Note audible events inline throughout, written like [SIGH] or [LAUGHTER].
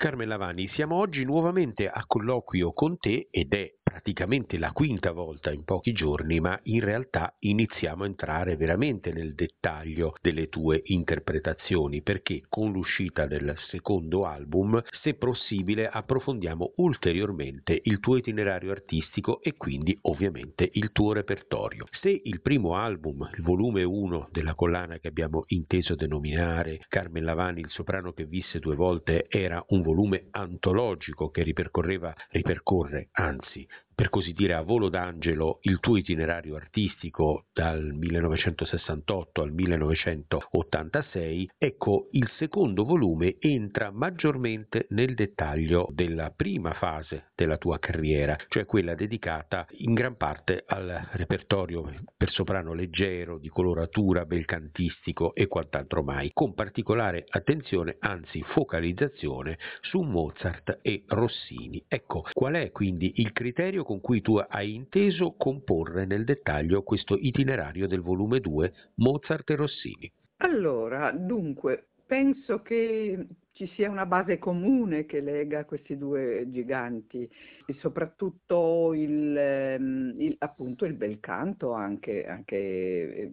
Carmen Lavani, siamo oggi nuovamente a colloquio con te ed è praticamente la quinta volta in pochi giorni, ma in realtà iniziamo a entrare veramente nel dettaglio delle tue interpretazioni, perché con l'uscita del secondo album, se possibile, approfondiamo ulteriormente il tuo itinerario artistico e quindi ovviamente il tuo repertorio. Se il primo album, il volume 1 della collana che abbiamo inteso denominare Carmen Lavani, il soprano che visse due volte, era un volume antologico che ripercorreva, ripercorre, anzi per così dire a volo d'angelo il tuo itinerario artistico dal 1968 al 1986, ecco il secondo volume entra maggiormente nel dettaglio della prima fase della tua carriera, cioè quella dedicata in gran parte al repertorio per soprano leggero, di coloratura, bel cantistico e quant'altro mai, con particolare attenzione, anzi focalizzazione su Mozart e Rossini. Ecco, qual è quindi il criterio con cui tu hai inteso comporre nel dettaglio questo itinerario del volume 2 Mozart e Rossini. Allora, dunque, penso che ci sia una base comune che lega questi due giganti e soprattutto il, ehm, il, appunto il bel canto anche, anche,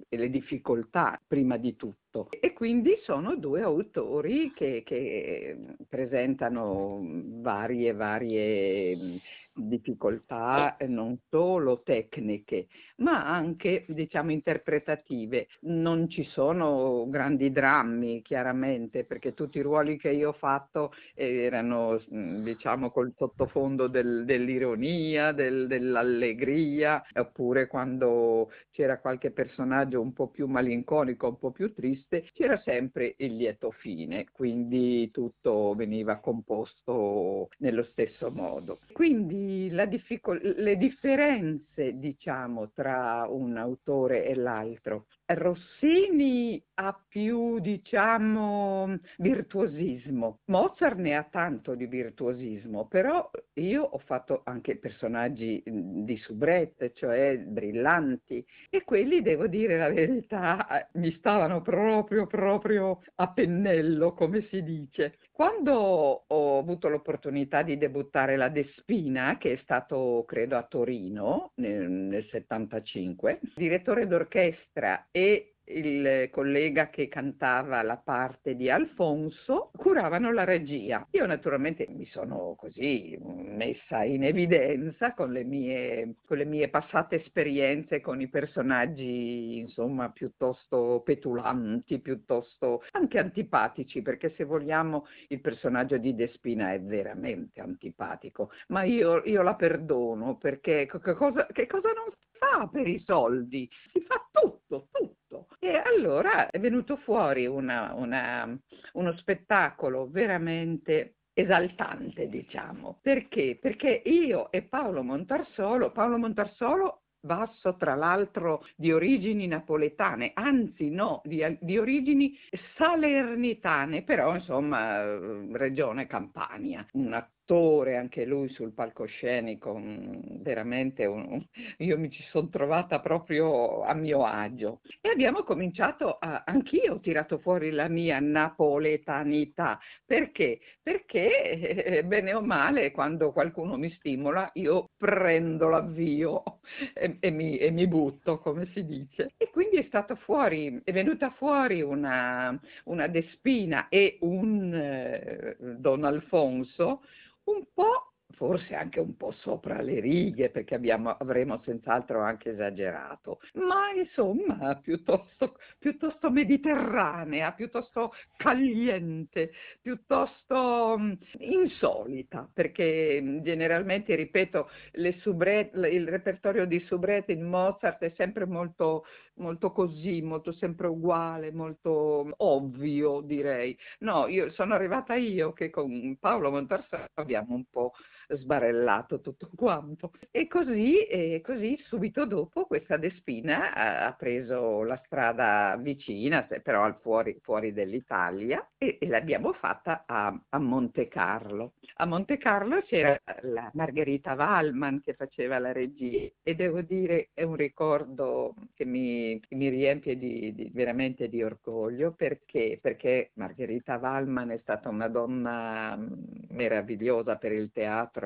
e le difficoltà prima di tutto. E quindi sono due autori che, che presentano varie, varie difficoltà non solo tecniche, ma anche diciamo interpretative. Non ci sono grandi drammi, chiaramente, perché tutti i ruoli che io ho fatto erano diciamo col sottofondo del, dell'ironia, del, dell'allegria, oppure quando c'era qualche personaggio un po' più malinconico, un po' più triste, c'era sempre il lieto fine, quindi tutto veniva composto nello stesso modo. Quindi difficol- le differenze, diciamo, tra un autore e l'altro. Rossini ha più, diciamo, virtuosismo. Mozart ne ha tanto di virtuosismo, però io ho fatto anche personaggi di soubrette, cioè brillanti, e quelli, devo dire la verità, mi stavano proprio, proprio a pennello, come si dice. Quando ho avuto l'opportunità di debuttare la Despina, che è stato, credo, a Torino nel, nel 75, direttore d'orchestra e il collega che cantava la parte di Alfonso curavano la regia. Io naturalmente mi sono così messa in evidenza con le mie, con le mie passate esperienze con i personaggi insomma piuttosto petulanti, piuttosto anche antipatici, perché se vogliamo il personaggio di Despina è veramente antipatico, ma io, io la perdono perché che cosa, che cosa non fa per i soldi? Si fa tutto, tutto. E allora è venuto fuori una, una, uno spettacolo veramente esaltante, diciamo. Perché? Perché io e Paolo Montarsolo, Paolo Montarsolo basso tra l'altro di origini napoletane, anzi no, di, di, origini salernitane, però insomma regione Campania, una attore anche lui sul palcoscenico, veramente un, [LAUGHS] io mi ci sono trovata proprio a mio agio. E abbiamo cominciato, a, anch'io ho tirato fuori la mia napoletanità, perché? Perché eh, bene o male quando qualcuno mi stimola io prendo l'avvio [LAUGHS] e, e, mi, e mi butto, come si dice. E quindi è stata fuori, è venuta fuori una, una Despina e un eh, Don Alfonso un po', forse anche un po' sopra le righe, perché abbiamo, avremo senz'altro anche esagerato, ma insomma piuttosto, piuttosto mediterranea, piuttosto caliente, piuttosto mm, insolita, perché mm, generalmente, ripeto, soubrette, il repertorio di soubrette in Mozart è sempre molto, molto così, molto sempre uguale, molto ovvio direi. No, io sono arrivata io che con Paolo Montarsano abbiamo un po' sbarellato tutto [LAUGHS] quanto. E così, e così subito dopo questa Despina ha, ha preso la strada vicina, però al fuori, fuori dell'Italia, e, e, l'abbiamo fatta a, a, Monte Carlo. A Monte Carlo c'era la Margherita Wallman che faceva la regia e devo dire è un ricordo che mi, che mi riempie di, di, veramente di orgoglio perché, perché Margherita Wallman è stata una donna meravigliosa per il teatro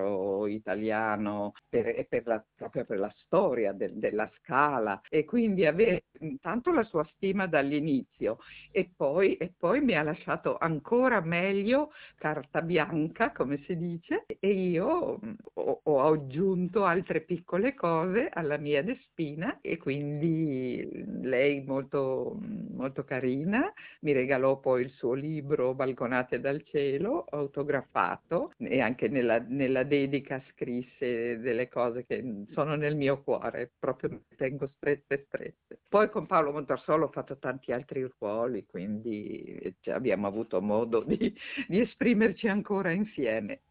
italiano per, per la, proprio per la storia de, della scala. E quindi avere intanto la sua stima dall'inizio e poi, e poi mi ha lasciato ancora meglio carta bianca come si dice e io ho, ho aggiunto altre piccole cose alla mia Despina e quindi lei molto, molto carina mi regalò poi il suo libro Balconate dal cielo autografato e anche nella, nella dedica scrisse delle cose che sono nel mio cuore, proprio tengo strette strette. Poi con Paolo Montarsolo ho fatto tanti altri ruoli, quindi cioè, abbiamo avuto modo di, di esprimerci ancora insieme.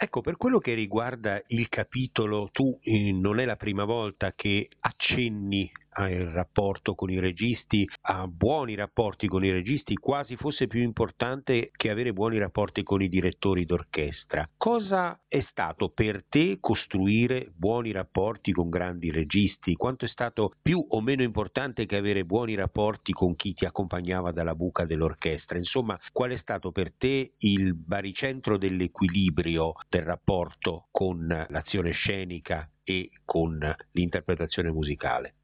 Ecco, per quello che riguarda il capitolo, tu eh, non è la prima volta che accenni al rapporto con i registi, a buoni rapporti con i registi, quasi fosse più importante che avere buoni rapporti con i direttori d'orchestra. Cosa è stato per te costruire buoni rapporti con grandi registi? Quanto è stato più o meno importante che avere buoni rapporti con chi ti accompagnava dalla buca dell'orchestra? Insomma, qual è stato per te il baricentro dell'equilibrio del rapporto con l'azione scenica e con l'interpretazione musicale?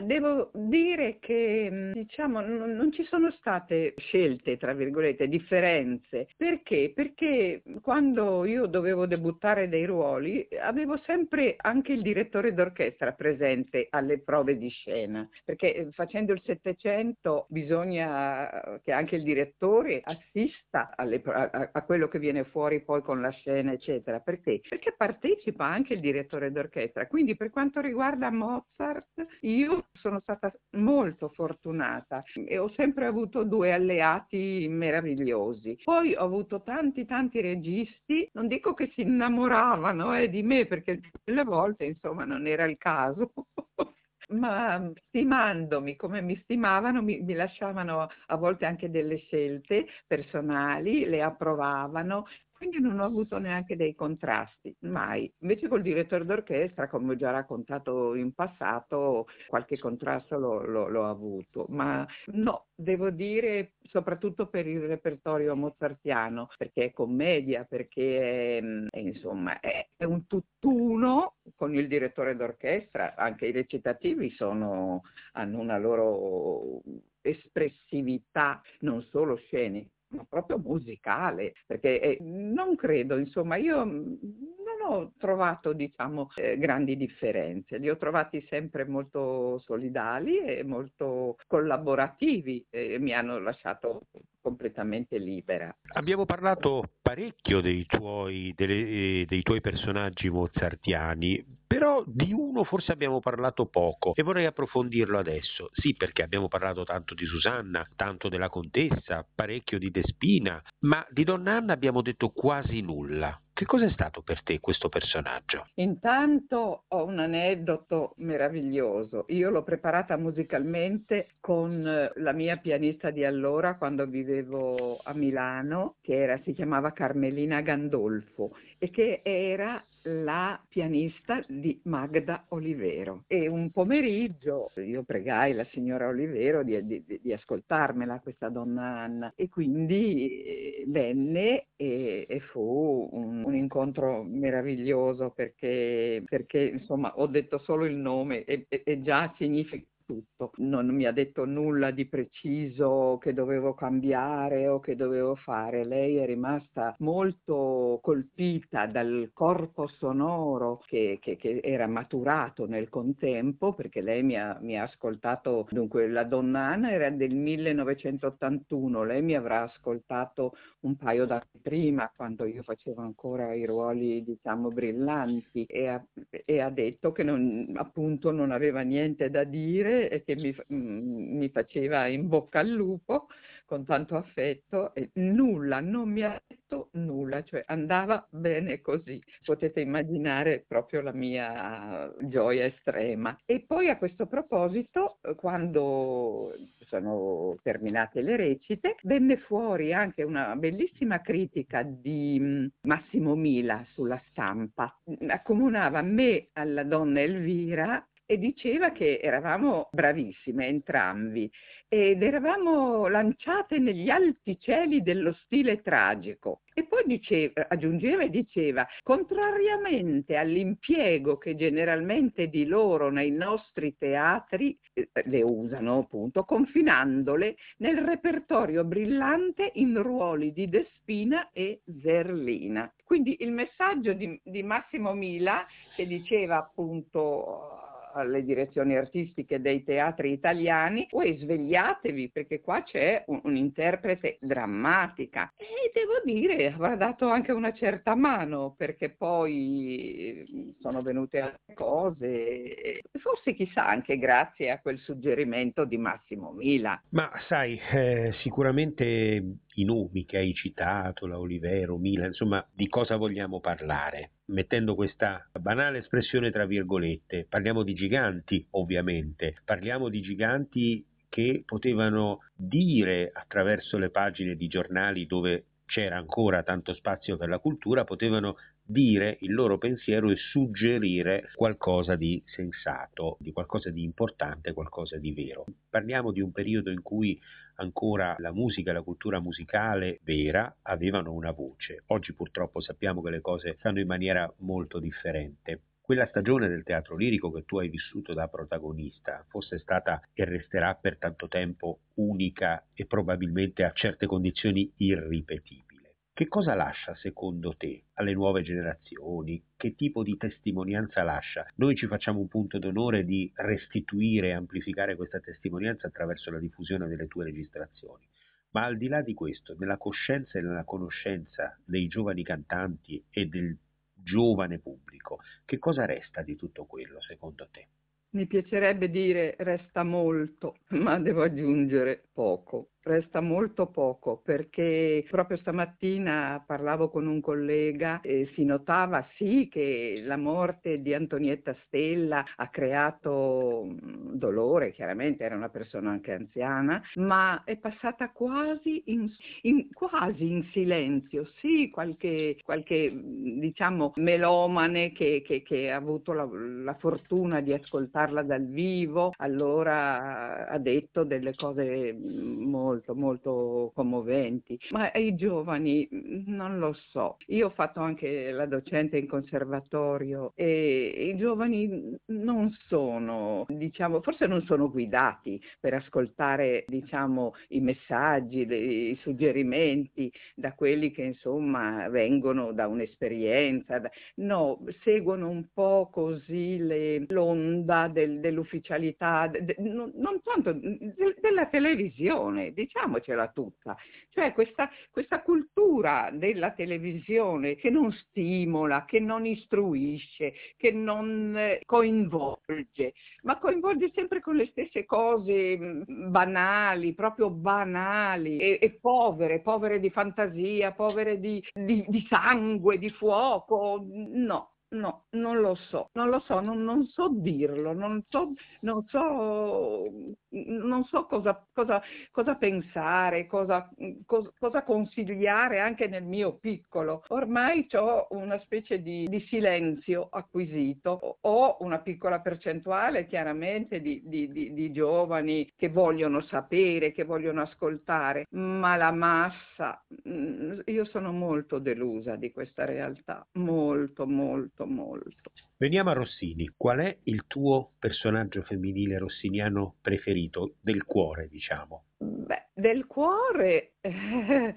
Devo dire che mm, diciamo, non, non, ci sono state scelte, tra virgolette, differenze. Perché? Perché quando io dovevo debuttare dei ruoli avevo sempre anche il direttore d'orchestra presente alle prove di scena, perché eh, facendo il Settecento bisogna che anche il direttore assista alle, a, a, quello che viene fuori poi con la scena, eccetera. Perché? Perché partecipa anche il direttore d'orchestra. Quindi per quanto riguarda Mozart, io sono stata molto fortunata e ho sempre avuto due alleati meravigliosi. Poi ho avuto tanti tanti registi, non dico che si innamoravano eh, di me perché delle volte insomma non era il caso. [LAUGHS] ma stimandomi come mi stimavano, mi, mi, lasciavano a volte anche delle scelte personali, le approvavano quindi non ho avuto neanche dei contrasti, mai. Invece col direttore d'orchestra, come ho già raccontato in passato, qualche contrasto l'ho, l'ho, l'ho avuto, ma no, devo dire soprattutto per il repertorio mozartiano, perché è commedia, perché è, è, insomma è, è, un tutt'uno con il direttore d'orchestra, anche i recitativi sono, hanno una loro espressività non solo scenica ma proprio musicale, perché eh, non credo, insomma, io non ho trovato, diciamo, eh, grandi differenze, li ho trovati sempre molto solidali e molto collaborativi e mi hanno lasciato completamente libera. Abbiamo parlato parecchio dei tuoi, delle, dei tuoi personaggi mozartiani, però di uno forse abbiamo parlato poco e vorrei approfondirlo adesso. Sì, perché abbiamo parlato tanto di Susanna, tanto della contessa, parecchio di Despina, ma di Donna Anna abbiamo detto quasi nulla. Che cos'è stato per te questo personaggio? Intanto ho un aneddoto meraviglioso. Io l'ho preparata musicalmente con eh, la mia pianista di allora quando vivevo a Milano, che era, si chiamava Carmelina Gandolfo e che era la pianista di Magda Olivero. E un pomeriggio io pregai la signora Olivero di, di, di ascoltarmela, questa donna Anna, e quindi eh, venne e, e fu un, un, incontro meraviglioso perché, perché, insomma ho detto solo il nome e, e, e già significa tutto. Non mi ha detto nulla di preciso che dovevo cambiare o che dovevo fare. Lei è rimasta molto colpita dal corpo sonoro che, che, che era maturato nel contempo, perché lei mi ha, mi ha ascoltato, dunque la donna Anna era del 1981, lei mi avrà ascoltato un paio d'anni prima, quando io facevo ancora i ruoli, diciamo, brillanti, e ha, e ha detto che non, appunto non aveva niente da dire e che mi, mm, mi faceva in bocca al lupo con tanto affetto e nulla, non mi ha detto nulla, cioè andava bene così. Potete immaginare proprio la mia gioia estrema. E poi a questo proposito, quando sono terminate le recite, venne fuori anche una bellissima critica di mm, Massimo Mila sulla stampa. Accomunava me alla donna Elvira e diceva che eravamo bravissime entrambi ed eravamo lanciate negli alti cieli dello stile tragico. E poi diceva, aggiungeva e diceva, contrariamente all'impiego che generalmente di loro nei nostri teatri eh, le usano appunto, confinandole nel repertorio brillante in ruoli di Despina e Zerlina. Quindi il messaggio di, di Massimo Mila che diceva appunto alle direzioni artistiche dei teatri italiani, poi svegliatevi perché qua c'è un, un, interprete drammatica e devo dire avrà dato anche una certa mano perché poi sono venute altre cose, forse chissà anche grazie a quel suggerimento di Massimo Mila. Ma sai, eh, sicuramente i nomi che hai citato, la Olivero, Mila, insomma, di cosa vogliamo parlare? mettendo questa banale espressione tra virgolette, parliamo di giganti ovviamente, parliamo di giganti che potevano dire attraverso le pagine di giornali dove c'era ancora tanto spazio per la cultura, potevano dire il loro pensiero e suggerire qualcosa di sensato, di qualcosa di importante, qualcosa di vero. Parliamo di un periodo in cui ancora la musica e la cultura musicale vera avevano una voce. Oggi purtroppo sappiamo che le cose stanno in maniera molto differente. Quella stagione del teatro lirico che tu hai vissuto da protagonista fosse stata e resterà per tanto tempo unica e probabilmente a certe condizioni irripetibile. Che cosa lascia secondo te alle nuove generazioni? Che tipo di testimonianza lascia? Noi ci facciamo un punto d'onore di restituire e amplificare questa testimonianza attraverso la diffusione delle tue registrazioni. Ma al di là di questo, nella coscienza e nella conoscenza dei giovani cantanti e del giovane pubblico, che cosa resta di tutto quello secondo te? Mi piacerebbe dire resta molto, [LAUGHS] ma devo aggiungere poco resta molto poco perché proprio stamattina parlavo con un collega e si notava sì che la morte di Antonietta Stella ha creato dolore, chiaramente era una persona anche anziana, ma è passata quasi in, in, quasi in silenzio, sì qualche, qualche diciamo melomane che, che, che ha avuto la, la fortuna di ascoltarla dal vivo, allora ha detto delle cose molto molto, molto commoventi, ma i giovani non lo so. Io ho fatto anche la docente in conservatorio e i giovani non sono, diciamo, forse non sono guidati per ascoltare, diciamo, i messaggi, i suggerimenti da quelli che insomma vengono da un'esperienza. No, seguono un po' così le, l'onda del, dell'ufficialità, de, non, non tanto de, della televisione, diciamocela tutta, cioè questa, questa cultura della televisione che non stimola, che non istruisce, che non eh, coinvolge, ma coinvolge sempre con le stesse cose mm, banali, proprio banali e, e povere, povere di fantasia, povere di, di, di sangue, di fuoco, no. No, non lo so, non lo so, non, non so dirlo, non so, non so, non so cosa, cosa, cosa pensare, cosa, cosa, consigliare anche nel mio piccolo. Ormai ho una specie di, di, silenzio acquisito, ho una piccola percentuale chiaramente di, di, di giovani che vogliono sapere, che vogliono ascoltare, ma la massa, mm, io sono molto delusa di questa realtà, molto, molto molto, molto. Veniamo a Rossini. Qual è il tuo personaggio femminile rossiniano preferito? Del cuore, diciamo. Beh, del cuore [LAUGHS] eh,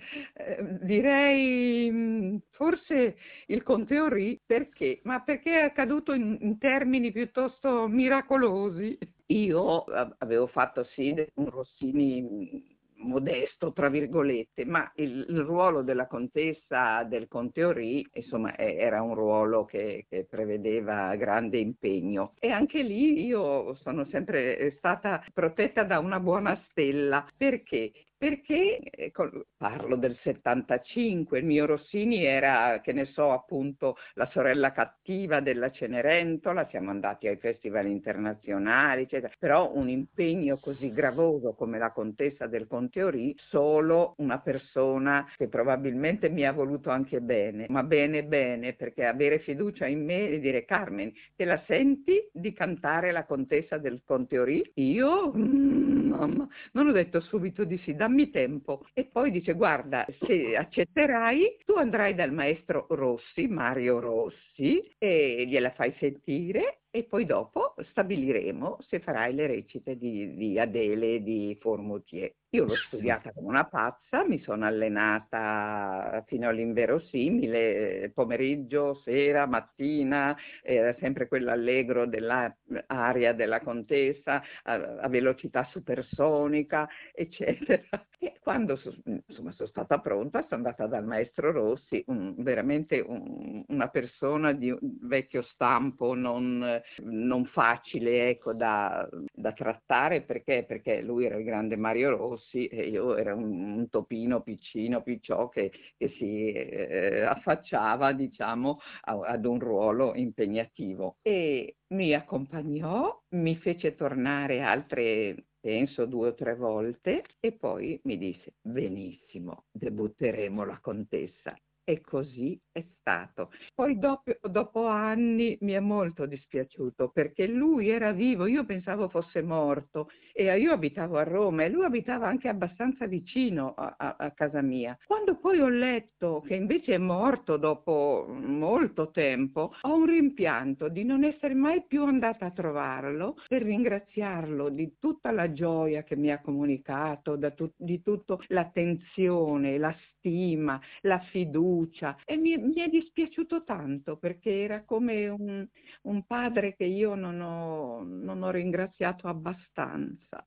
direi mm, forse il Conte Ori, perché? Ma perché è accaduto in, in termini piuttosto miracolosi. Io avevo fatto sì un Rossini modesto, tra virgolette, ma il, il, ruolo della contessa del Conte Ori, insomma, era un ruolo che, che, prevedeva grande impegno. E anche lì io sono sempre stata protetta da una buona stella, perché perché eh, parlo del 75, il mio Rossini era, che ne so, appunto la sorella cattiva della Cenerentola, siamo andati ai festival internazionali, eccetera, però un impegno così gravoso come la contessa del Conteori, solo una persona che probabilmente mi ha voluto anche bene, ma bene bene, perché avere fiducia in me e dire Carmen, te la senti di cantare la contessa del Conteori? Io, mm, mamma, non ho detto subito di sì, dammi tempo. E poi dice, guarda, se accetterai, tu andrai dal maestro Rossi, Mario Rossi, e gliela fai sentire e poi dopo stabiliremo se farai le recite di, di Adele e di Formoutier. Io l'ho studiata come una pazza, mi sono allenata fino all'inverosimile, pomeriggio, sera, mattina, era sempre quell'allegro dell'aria della contessa, a, a velocità supersonica, eccetera. [LAUGHS] E quando insomma, sono stata pronta, sono andata dal maestro Rossi, un, veramente un, una persona di vecchio stampo, non non facile ecco, da, da, trattare perché? perché lui era il grande Mario Rossi e io ero un, un topino piccino, picciò che, che si eh, affacciava diciamo, a, ad un ruolo impegnativo. E mi accompagnò, mi fece tornare altre penso due o tre volte, e poi mi disse, benissimo, debutteremo la contessa. E così è stato. Poi dopo, dopo, anni mi è molto dispiaciuto perché lui era vivo, io pensavo fosse morto e io abitavo a Roma e lui abitava anche abbastanza vicino a, a, a casa mia. Quando poi ho letto che invece è morto dopo molto tempo, ho un rimpianto di non essere mai più andata a trovarlo per ringraziarlo di tutta la gioia che mi ha comunicato, tu, di tutta l'attenzione, la stima, la fiducia e mi, mi è dispiaciuto tanto perché era come un, un padre che io non ho, non ho ringraziato abbastanza.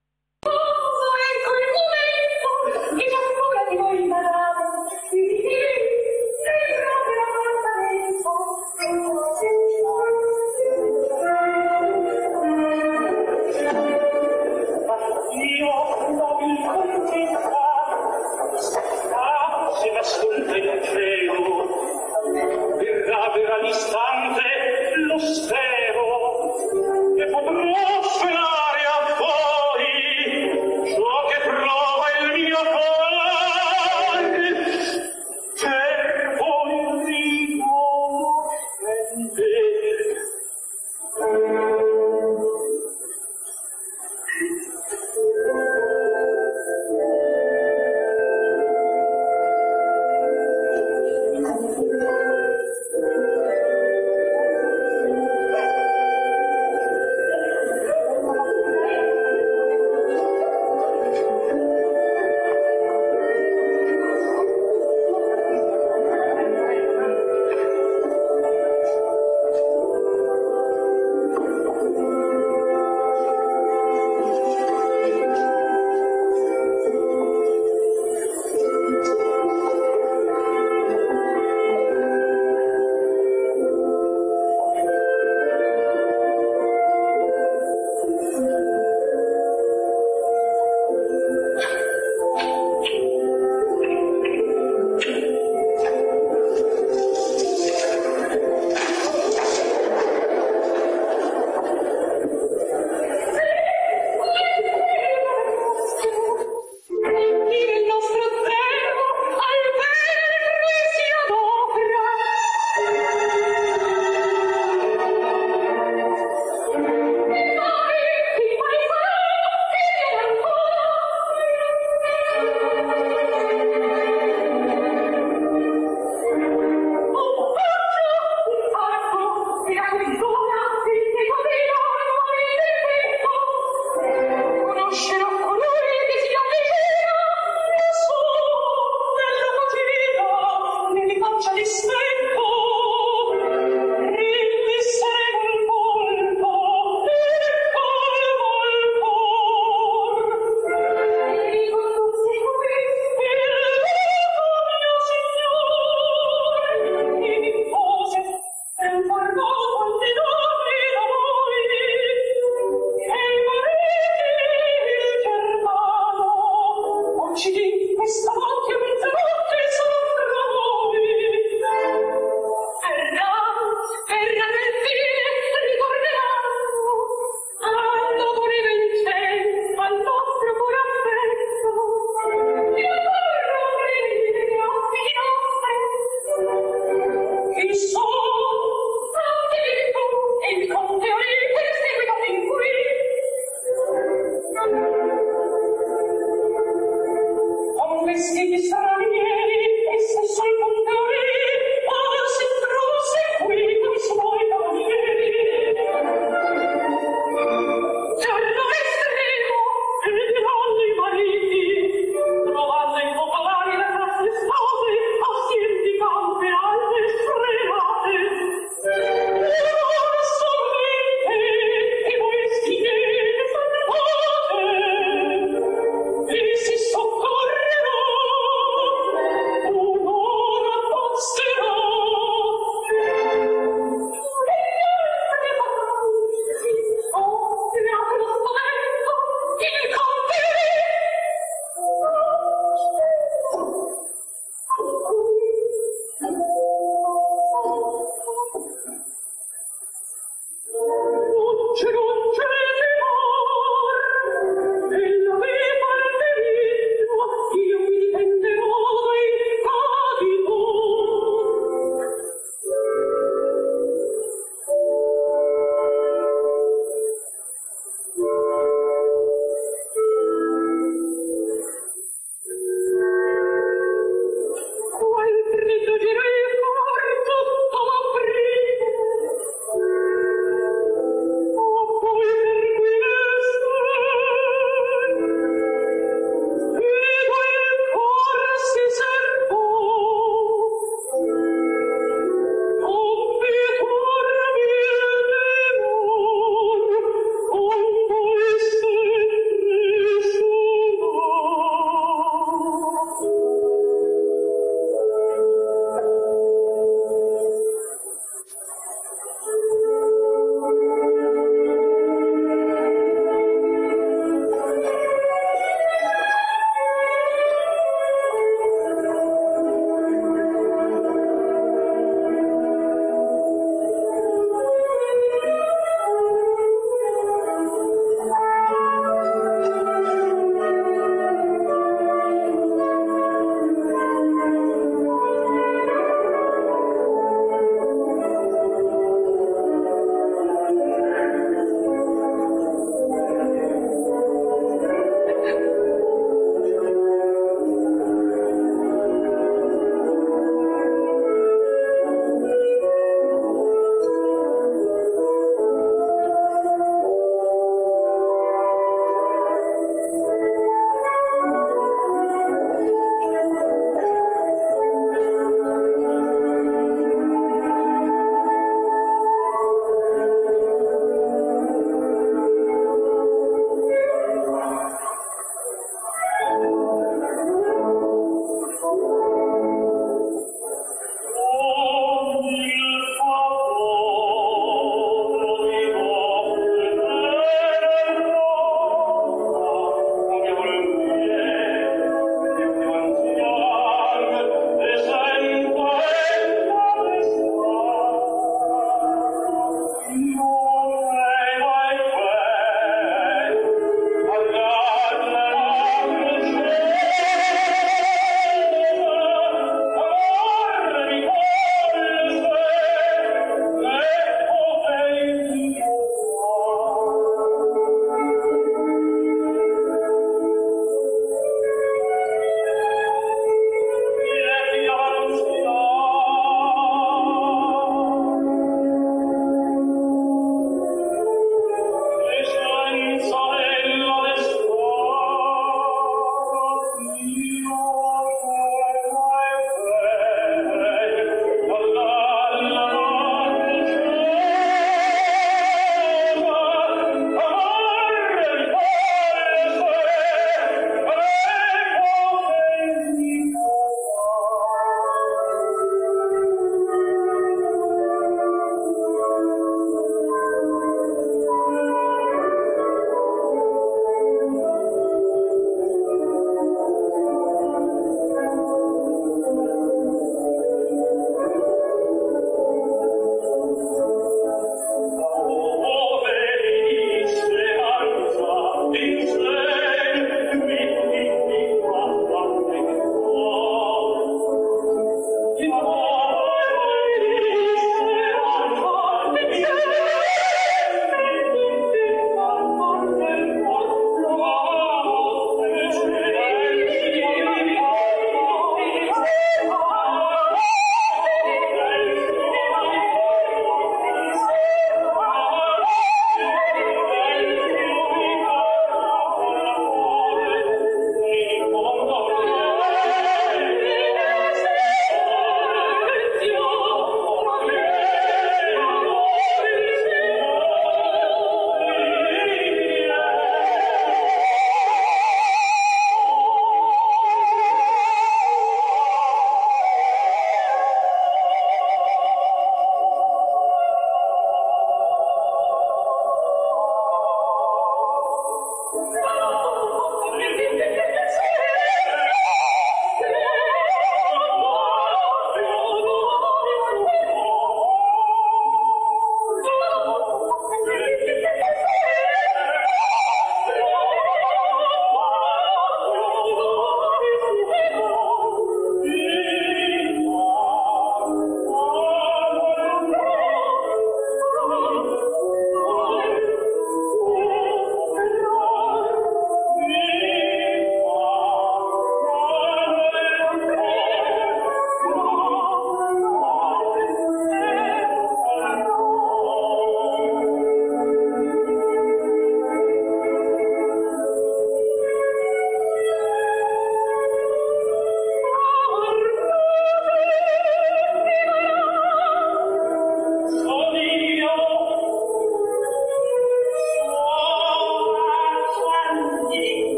Se